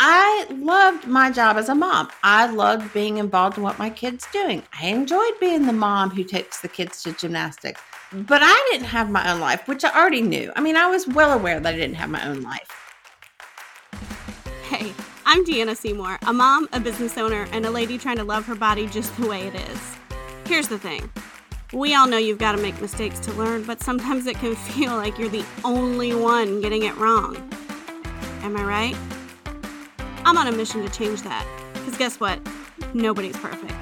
I loved my job as a mom. I loved being involved in what my kids doing. I enjoyed being the mom who takes the kids to gymnastics. But I didn't have my own life, which I already knew. I mean, I was well aware that I didn't have my own life. Hey, I'm Deanna Seymour, a mom, a business owner, and a lady trying to love her body just the way it is. Here's the thing. We all know you've got to make mistakes to learn, but sometimes it can feel like you're the only one getting it wrong. Am I right? I'm on a mission to change that. Because guess what? Nobody's perfect.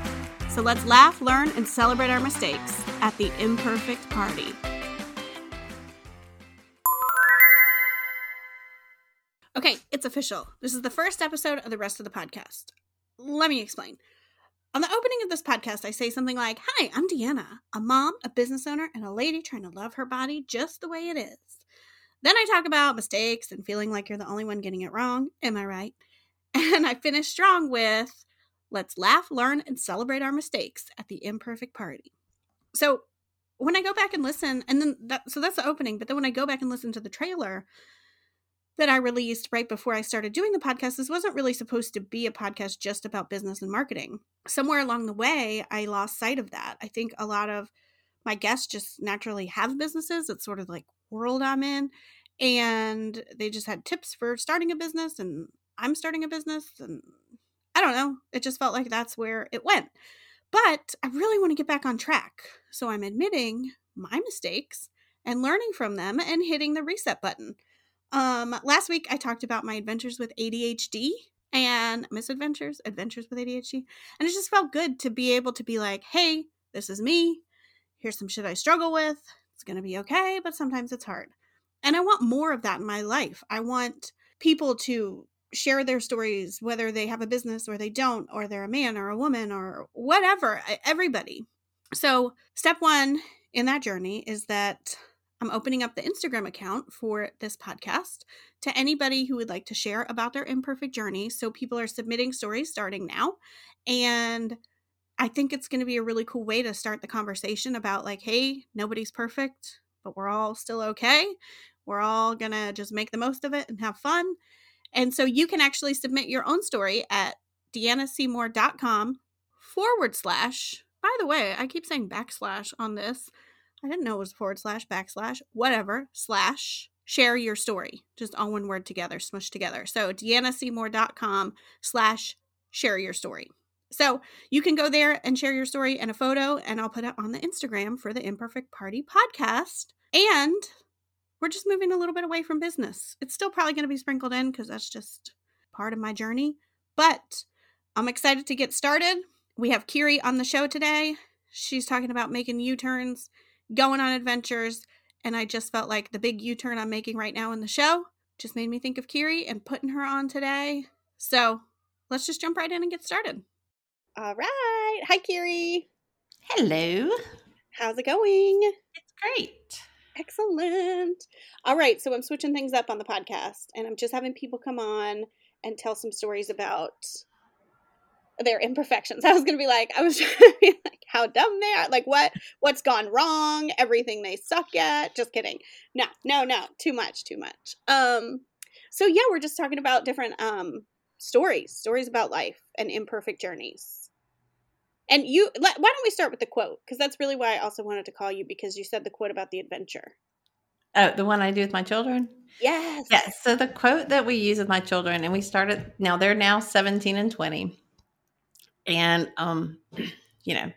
So let's laugh, learn, and celebrate our mistakes at the Imperfect Party. Okay, it's official. This is the first episode of the rest of the podcast. Let me explain. On the opening of this podcast, I say something like, Hi, I'm Deanna, a mom, a business owner, and a lady trying to love her body just the way it is. Then I talk about mistakes and feeling like you're the only one getting it wrong. Am I right? And I finish strong with, Let's laugh, learn, and celebrate our mistakes at the imperfect party. So when I go back and listen, and then that, so that's the opening, but then when I go back and listen to the trailer, that I released right before I started doing the podcast, this wasn't really supposed to be a podcast just about business and marketing. Somewhere along the way, I lost sight of that. I think a lot of my guests just naturally have businesses. It's sort of like world I'm in. And they just had tips for starting a business, and I'm starting a business. And I don't know. It just felt like that's where it went. But I really want to get back on track. So I'm admitting my mistakes and learning from them and hitting the reset button. Um, last week I talked about my adventures with ADHD and misadventures, adventures with ADHD. And it just felt good to be able to be like, hey, this is me. Here's some shit I struggle with. It's going to be okay, but sometimes it's hard. And I want more of that in my life. I want people to share their stories, whether they have a business or they don't, or they're a man or a woman or whatever, everybody. So, step one in that journey is that I'm opening up the Instagram account for this podcast to anybody who would like to share about their imperfect journey. So people are submitting stories starting now. And I think it's going to be a really cool way to start the conversation about, like, hey, nobody's perfect, but we're all still okay. We're all going to just make the most of it and have fun. And so you can actually submit your own story at deannaseymour.com forward slash. By the way, I keep saying backslash on this I didn't know it was forward slash backslash whatever slash share your story. Just all one word together, smushed together. So deannaseymour.com slash share your story. So you can go there and share your story and a photo, and I'll put it on the Instagram for the Imperfect Party podcast. And we're just moving a little bit away from business. It's still probably going to be sprinkled in because that's just part of my journey. But I'm excited to get started. We have Kiri on the show today. She's talking about making U turns going on adventures. And I just felt like the big U turn I'm making right now in the show just made me think of Kiri and putting her on today. So let's just jump right in and get started. All right. Hi, Kiri. Hello. How's it going? It's great. Excellent. All right. So I'm switching things up on the podcast and I'm just having people come on and tell some stories about their imperfections. I was gonna be like, I was to like how dumb they are, like what what's gone wrong, everything they suck at. Just kidding. No, no, no, too much, too much. Um, so yeah, we're just talking about different um stories, stories about life and imperfect journeys. And you, why don't we start with the quote? Because that's really why I also wanted to call you because you said the quote about the adventure. Oh, the one I do with my children? Yes. Yes. So the quote that we use with my children, and we started now, they're now 17 and 20. And, um, you know,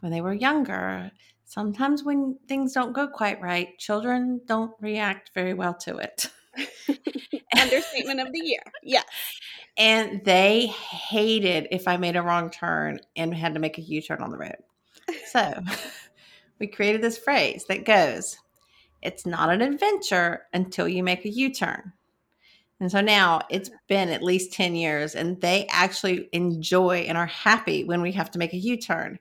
when they were younger, sometimes when things don't go quite right, children don't react very well to it. Understatement of the year. Yeah. And they hated if I made a wrong turn and had to make a U turn on the road. So we created this phrase that goes, It's not an adventure until you make a U turn. And so now it's been at least 10 years, and they actually enjoy and are happy when we have to make a U turn.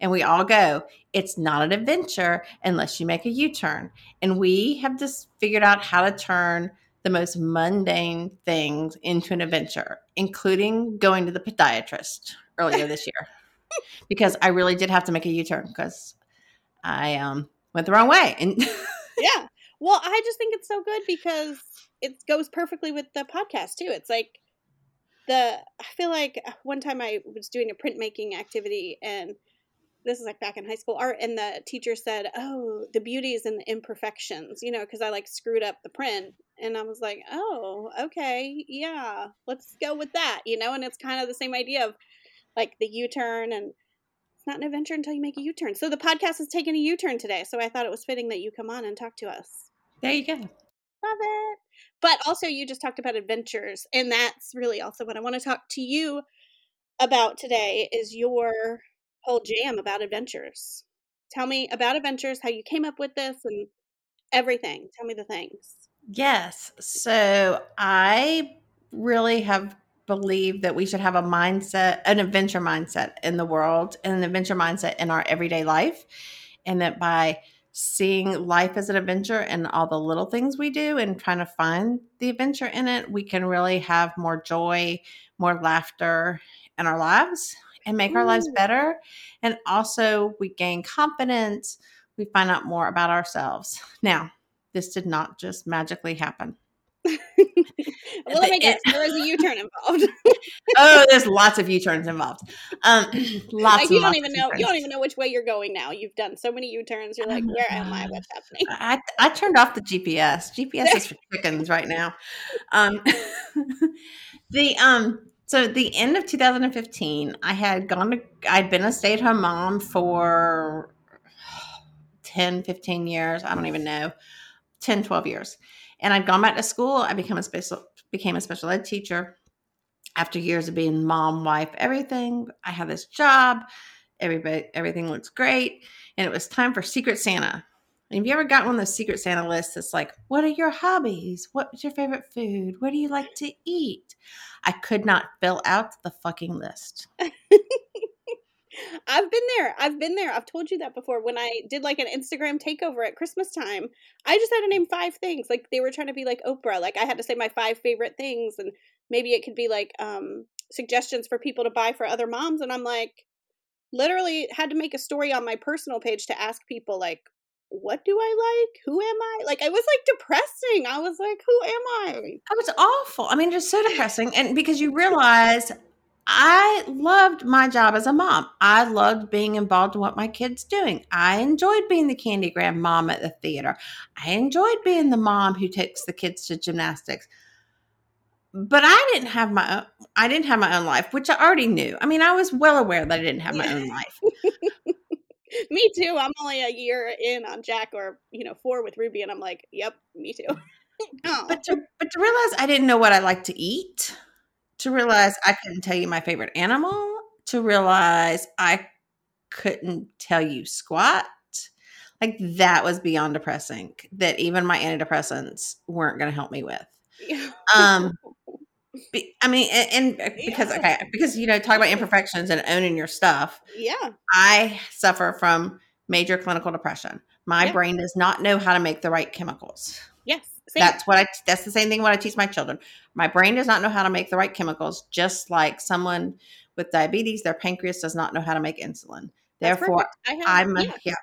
And we all go, it's not an adventure unless you make a U turn. And we have just figured out how to turn the most mundane things into an adventure, including going to the podiatrist earlier this year. because I really did have to make a U turn because I um, went the wrong way. And yeah. Well, I just think it's so good because it goes perfectly with the podcast too. It's like the I feel like one time I was doing a printmaking activity and this is like back in high school art and the teacher said oh the beauties and the imperfections you know because i like screwed up the print and i was like oh okay yeah let's go with that you know and it's kind of the same idea of like the u-turn and it's not an adventure until you make a u-turn. So the podcast has taken a u-turn today so i thought it was fitting that you come on and talk to us. There you go. Love it. But also you just talked about adventures and that's really also what i want to talk to you about today is your whole jam about adventures. Tell me about adventures, how you came up with this, and everything. Tell me the things. Yes. So I really have believed that we should have a mindset, an adventure mindset in the world, and an adventure mindset in our everyday life. And that by seeing life as an adventure and all the little things we do and trying to find the adventure in it, we can really have more joy, more laughter in our lives and make our lives better. And also, we gain confidence. We find out more about ourselves. Now, this did not just magically happen. well, let me guess. There was a U-turn involved. oh, there's lots of U-turns involved. Um, lots. Like you don't even know. You don't even know which way you're going now. You've done so many U-turns. You're like, where am I? What's happening? I I turned off the GPS. GPS is for chickens right now. Um, the um so at the end of 2015, I had gone to, I'd been a stay at home mom for 10, 15 years. I don't even know, 10, 12 years. And I'd gone back to school. I became a special, became a special ed teacher after years of being mom, wife, everything. I had this job. Everybody, everything looks great. And it was time for Secret Santa. Have you ever got one of those Secret Santa lists that's like, what are your hobbies? What's your favorite food? What do you like to eat? I could not fill out the fucking list. I've been there. I've been there. I've told you that before. When I did like an Instagram takeover at Christmas time, I just had to name five things. Like they were trying to be like Oprah. Like I had to say my five favorite things, and maybe it could be like um, suggestions for people to buy for other moms. And I'm like, literally had to make a story on my personal page to ask people like what do I like? Who am I? Like I was like depressing. I was like, who am I? Oh, that was awful. I mean, just so depressing. And because you realize I loved my job as a mom. I loved being involved in what my kids doing. I enjoyed being the candygram mom at the theater. I enjoyed being the mom who takes the kids to gymnastics. But I didn't have my own, I didn't have my own life, which I already knew. I mean, I was well aware that I didn't have my own life. me too. I'm only a year in on Jack or, you know, four with Ruby. And I'm like, yep, me too. oh. But to, but to realize I didn't know what I like to eat, to realize I couldn't tell you my favorite animal, to realize I couldn't tell you squat, like that was beyond depressing that even my antidepressants weren't going to help me with. Um, I mean, and, and because yeah. okay, because you know, talk about imperfections and owning your stuff. Yeah, I suffer from major clinical depression. My yeah. brain does not know how to make the right chemicals. Yes, same. that's what I. That's the same thing what I teach my children. My brain does not know how to make the right chemicals, just like someone with diabetes, their pancreas does not know how to make insulin. Therefore, I'm a, yeah. yeah.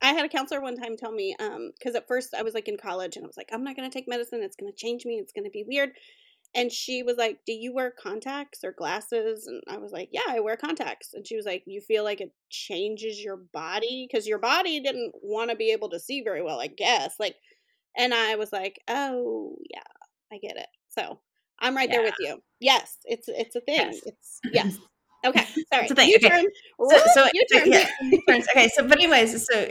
I had a counselor one time tell me, um, because at first I was like in college and I was like, I'm not going to take medicine. It's going to change me. It's going to be weird. And she was like, Do you wear contacts or glasses? And I was like, Yeah, I wear contacts. And she was like, You feel like it changes your body? Because your body didn't want to be able to see very well, I guess. Like, and I was like, Oh, yeah, I get it. So I'm right yeah. there with you. Yes, it's it's a thing. Yes. It's yes. Okay, sorry. It's a thing. U-turn. Okay. So, so U-turn. Yeah, okay. So, but anyways, so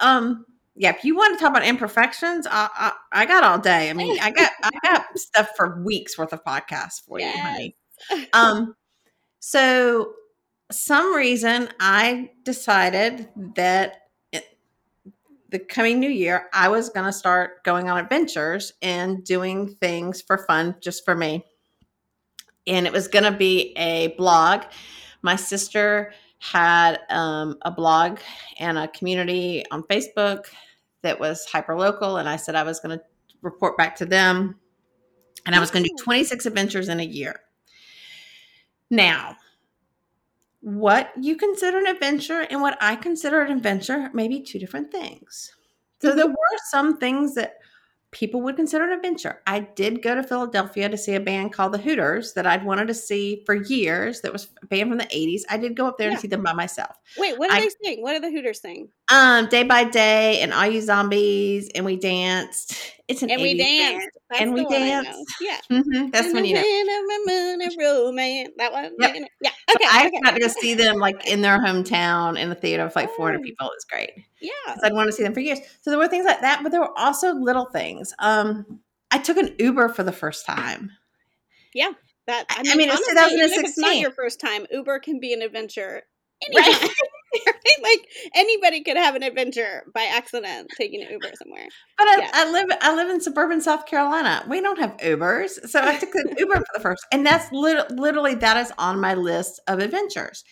um, yeah, if you want to talk about imperfections, I, I, I got all day. I mean, I got I got stuff for weeks worth of podcasts for yes. you, honey. Um, so some reason I decided that it, the coming new year I was going to start going on adventures and doing things for fun, just for me. And it was going to be a blog. My sister had um, a blog and a community on Facebook that was hyper local, and I said I was going to report back to them, and I was going to do 26 adventures in a year. Now, what you consider an adventure and what I consider an adventure may be two different things. So there were some things that people would consider an adventure. I did go to Philadelphia to see a band called the Hooters that I'd wanted to see for years. That was a band from the 80s. I did go up there Yeah. and see them by myself. Wait, what do they sing? What do the Hooters sing? Um, Day by Day and All You Zombies, and we danced. It's an And we 80s band. danced. And we one I know. danced. Yeah. Mhm, That's when you know. romance. That one. Yep. Yeah. So Okay. I okay. got to go see them like in their hometown in a theater of like 400 Oh. people. It was great. Yeah. 'Cause I'd want to see them for years. So there were things like that, but there were also little things. Um, I took an Uber for the first time. Yeah, that I I mean, mean, it's honestly, even if it's not 2016. your first time, Uber can be an adventure. Right. Right? Like anybody could have an adventure by accident taking an Uber somewhere. But I, Yeah. I live I live in suburban South Carolina. We don't have Ubers, so I took an Uber for the first, and that's lit- literally that is on my list of adventures.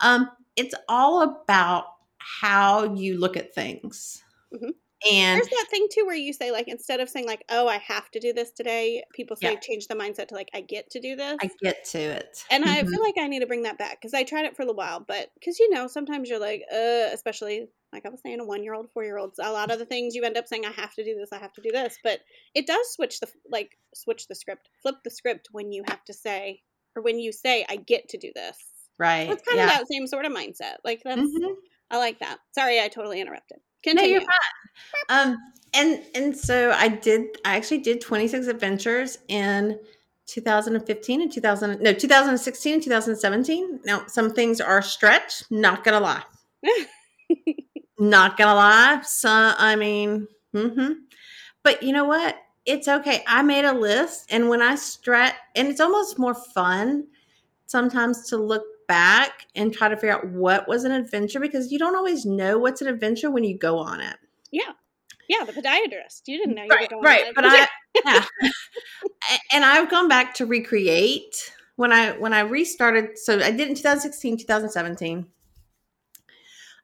Um, it's all about how you look at things, Mhm. And There's that thing too where you say like instead of saying like, "Oh, I have to do this today," people say Yeah. change the mindset to like, "I get to do this." I get to it. And I Mhm. feel like I need to bring that back because I tried it for a little while, but because you know, sometimes you're like, uh, especially like I was saying, a one year old, four year olds, a lot of the things you end up saying, I have to do this, I have to do this, but it does switch the like switch the script, flip the script when you have to say or when you say, I get to do this. right. It's kind yeah. of that same sort of mindset. Like that's Mhm. I like that. Sorry, I totally interrupted. No, Continue. you're fine. Um, and and so I did. I actually did 26 adventures in 2015 and 2000. No, 2016 and 2017. Now, some things are stretch. Not gonna lie. Not gonna lie. So I mean, Mm-hmm. but you know what? It's okay. I made a list, and when I stretch, and it's almost more fun sometimes to look back and try to figure out what was an adventure because you don't always know what's an adventure when you go on it. yeah. Yeah, the podiatrist. You didn't know you right, were going right. on But. I, yeah, and I've gone back to recreate when I when I restarted. So I did in 2016, 2017.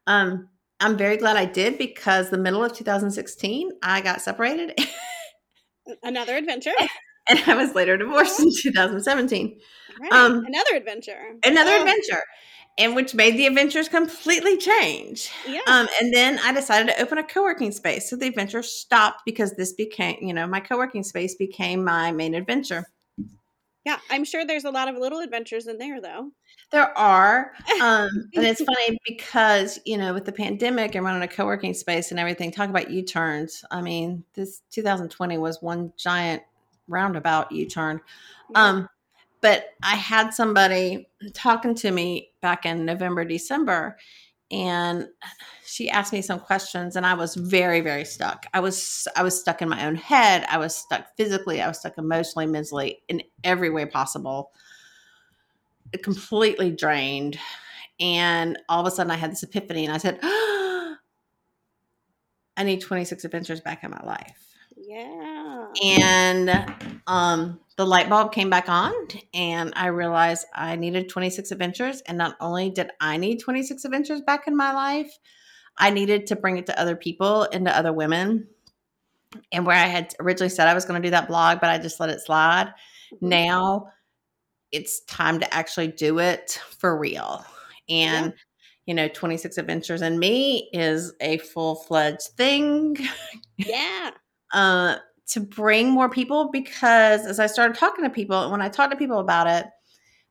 Um, I'm very glad I did because the middle of 2016 I got separated, another adventure. and I was later divorced in 2017. Right. Um, another adventure. Another Oh, adventure, and which made the adventures completely change. Yeah. Um, and then I decided to open a co-working space. So the adventure stopped because this became, you know, my co-working space became my main adventure. Yeah, I'm sure there's a lot of little adventures in there, though. There are, um, and it's funny because you know, with the pandemic and running a co-working space and everything, talk about U-turns. I mean, this 2020 was one giant roundabout U-turn. Um, but I had somebody talking to me back in November, December, and she asked me some questions, and I was very, very stuck. I was, I was stuck in my own head. I was stuck physically. I was stuck emotionally, mentally, in every way possible. Completely drained, and all of a sudden, I had this epiphany, and I said, "I need 26 adventures back in my life." yeah. and um, the light bulb came back on and i realized i needed 26 adventures and not only did i need 26 adventures back in my life i needed to bring it to other people and to other women. And where i had originally said i was going to do that blog but i just let it slide. Mm-hmm. now it's time to actually do it for real. And you know 26 adventures and me is a full-fledged thing. Yeah. uh, to bring more people because as I started talking to people, and when I talk to people about it,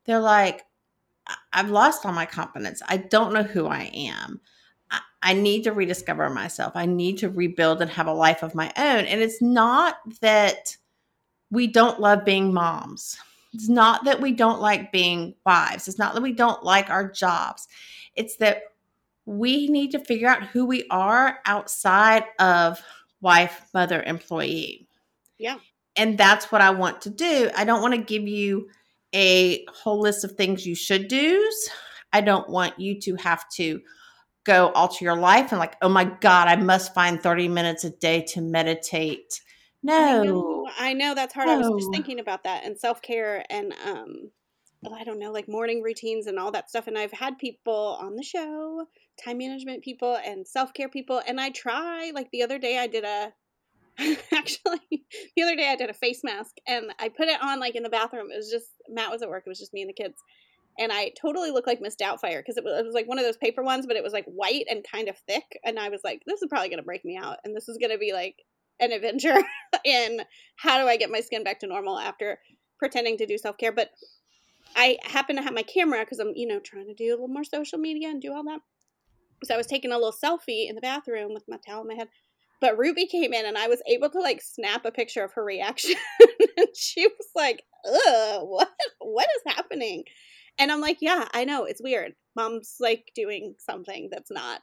they're like, "I- I've lost all my confidence. I don't know who I am. I, I need to rediscover myself. I need to rebuild and have a life of my own. And it's not that we don't love being moms. It's not that we don't like being wives. It's not that we don't like our jobs. It's that we need to figure out who we are outside of wife, mother, employee. Yeah. And that's what I want to do. I don't want to give you a whole list of things you should do's. I don't want you to have to go alter your life and like, oh my God, I must find 30 minutes a day to meditate. I No. know, I know that's hard. I was just thinking about that and self care and um, oh, I don't know, like morning routines and all that stuff. And I've had people on the show, time management people and self care people, and I try. Like the other day, I did a. Actually, the other day I did a face mask and I put it on like in the bathroom. It was just Matt was at work. It was just me and the kids, and I totally looked like Miss Doubtfire because it was, it was like one of those paper ones, but it was like white and kind of thick. And I was like, this is probably gonna break me out, and this is gonna be like an adventure in how do I get my skin back to normal after pretending to do self care. But I happen to have my camera because I'm, you know, trying to do a little more social media and do all that. So I was taking a little selfie in the bathroom with my towel in my head. But Ruby came in and I was able to like snap a picture of her reaction. and she was like, ugh, what what is happening? And I'm like, yeah, I know, it's weird. Mom's like doing something that's not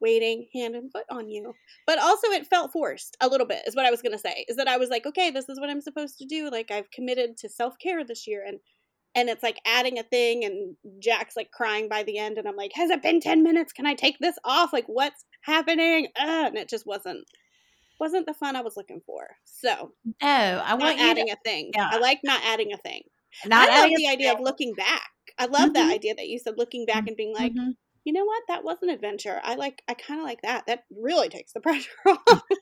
waiting hand and foot on you. But also it felt forced a little bit, is what I was gonna say. Is that I was like, okay, this is what I'm supposed to do. Like I've committed to self-care this year and and it's like adding a thing and Jack's like crying by the end and I'm like, has it been 10 minutes? Can I take this off? Like what's happening? Ugh, and it just wasn't wasn't the fun I was looking for. So no, I want adding you a thing. yeah. I like not adding a thing. not I love the idea of looking back. I love that Mhm. idea that you said looking back and being like, Mhm. you know what, that was an adventure. I like I kinda like that. That really takes the pressure off.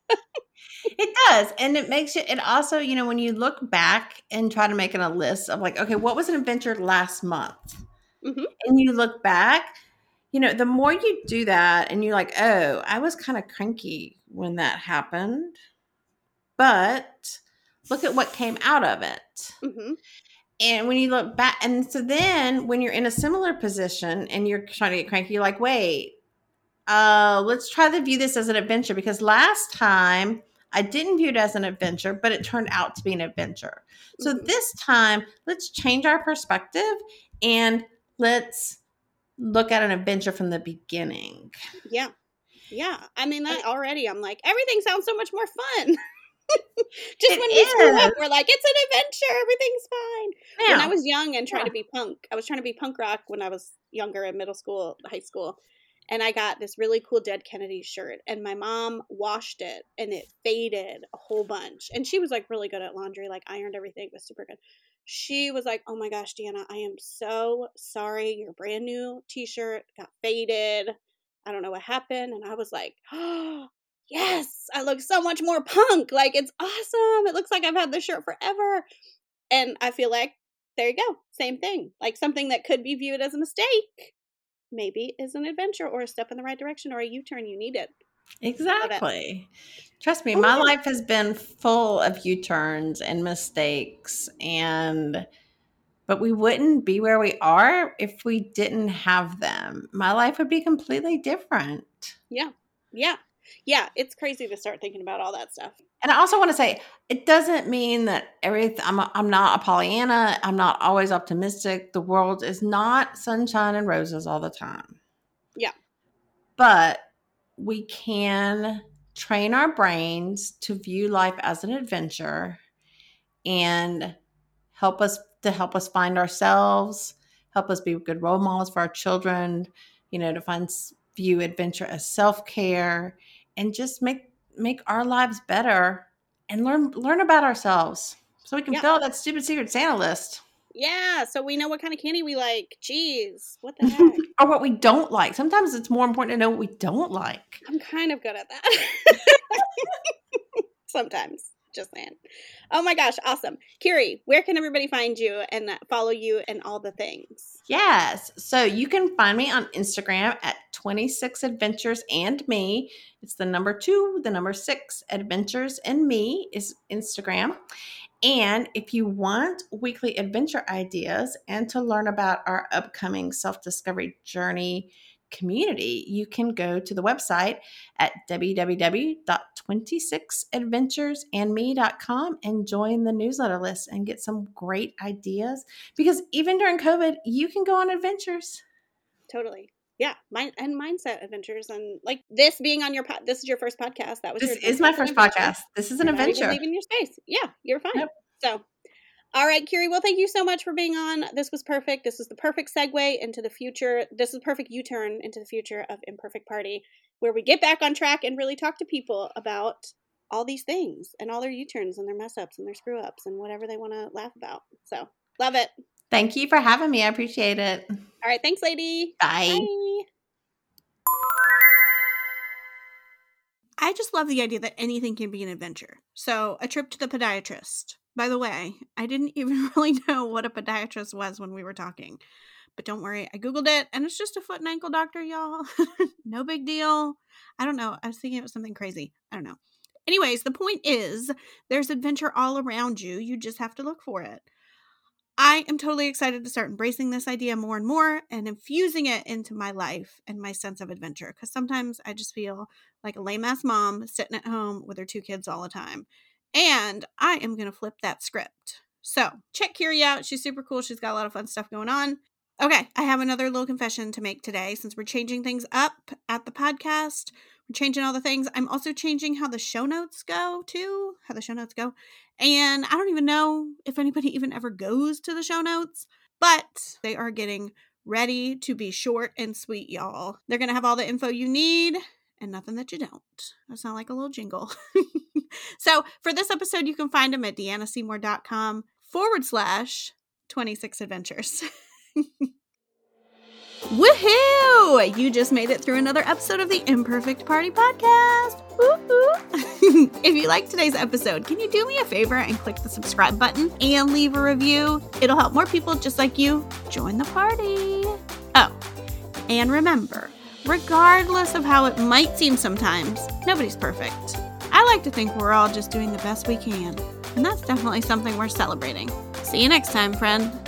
It does. And it makes you, it also, you know, when you look back and try to make it a list of like, okay, what was an adventure last month? Mhm. And you look back, you know, the more you do that and you're like, oh, I was kind of cranky when that happened. But look at what came out of it. hmm And when you look back, and so then when you're in a similar position and you're trying to get cranky, you're like, wait, uh, let's try to view this as an adventure because last time I didn't view it as an adventure, but it turned out to be an adventure. So Mhm. this time, let's change our perspective and let's look at an adventure from the beginning. Yeah. Yeah. I mean that already I'm like, everything sounds so much more fun. Just It when we screw up, we're like, it's an adventure, everything's fine. when I was young and trying Yeah. to be punk, I was trying to be punk rock when I was younger in middle school, high school. And I got this really cool Dead Kennedy shirt, and my mom washed it and it faded a whole bunch. And she was like really good at laundry, like ironed everything, it was super good. She was like, Oh my gosh, Deanna, I am so sorry. Your brand new t shirt got faded. I don't know what happened. And I was like, Oh, yes, I look so much more punk. Like, it's awesome. It looks like I've had this shirt forever. And I feel like there you go. Same thing. Like something that could be viewed as a mistake, maybe is an adventure or a step in the right direction or a U turn you needed. Uh, exactly. Trust me, Oh, my yeah. life has been full of U turns and mistakes, and but we wouldn't be where we are if we didn't have them. My life would be completely different. Yeah. Yeah. Yeah. It's crazy to start thinking about all that stuff. And I also want to say, it doesn't mean that everything. I'm a, I'm not a Pollyanna. I'm not always optimistic. The world is not sunshine and roses all the time. Yeah. But we can train our brains to view life as an adventure and help us to help us find ourselves, help us be good role models for our children, you know, to find view adventure as self-care and just make make our lives better and learn learn about ourselves so we can Yeah. fill out that stupid secret Santa list Yeah. So we know what kind of candy we like. Jeez. What the mm-hmm. heck? or what we don't like. Sometimes it's more important to know what we don't like. I'm kind of good at that. Sometimes. Just saying. Oh my gosh, awesome. Kiri, where can everybody find you and uh, follow you and all the things? Yes. So you can find me on Instagram at 26 Adventures and Me. It's the number two, the number six Adventures and Me is Instagram. And if you want weekly adventure ideas and to learn about our upcoming self discovery journey community, you can go to the website at www.26adventuresandme.com and join the newsletter list and get some great ideas because even during COVID, you can go on adventures. Totally. Yeah, mind and mindset adventures and like this being on your pod. This is your first podcast. That was This is my adventure. first podcast. This is an You're adventure. leaving your space. Yeah, you're fine. Yep. So, all right, Kiri. Well, thank you so much for being on. This was perfect. This was the perfect segue into the future. This is the perfect U-turn into the future of Imperfect Party, where we get back on track and really talk to people about all these things and all their U-turns and their mess ups and their screw ups and whatever they want to laugh about. So, love it. Thank you for having me. I appreciate it. All right, thanks, lady. Bye. Bye. I just love the idea that anything can be an adventure. So, a trip to the podiatrist. By the way, I didn't even really know what a podiatrist was when we were talking. But don't worry, I Googled it and it's just a foot and ankle doctor, y'all. no big deal. I don't know. I was thinking it was something crazy. I don't know. Anyways, the point is there's adventure all around you. You just have to look for it. I am totally excited to start embracing this idea more and more and infusing it into my life and my sense of adventure. Because sometimes I just feel like a lame ass mom sitting at home with her two kids all the time. And I am going to flip that script. So check Kiri out. She's super cool. She's got a lot of fun stuff going on. Okay, I have another little confession to make today since we're changing things up at the podcast. We're changing all the things. I'm also changing how the show notes go too, how the show notes go. And I don't even know if anybody even ever goes to the show notes, but they are getting ready to be short and sweet, y'all. They're going to have all the info you need and nothing that you don't. That sound like a little jingle. so for this episode, you can find them at deannaseymour.com forward slash 26 adventures. Woohoo! You just made it through another episode of the Imperfect Party Podcast. if you like today's episode, can you do me a favor and click the subscribe button and leave a review? It'll help more people just like you join the party. Oh, and remember, regardless of how it might seem sometimes, nobody's perfect. I like to think we're all just doing the best we can, and that's definitely something we're celebrating. See you next time, friend.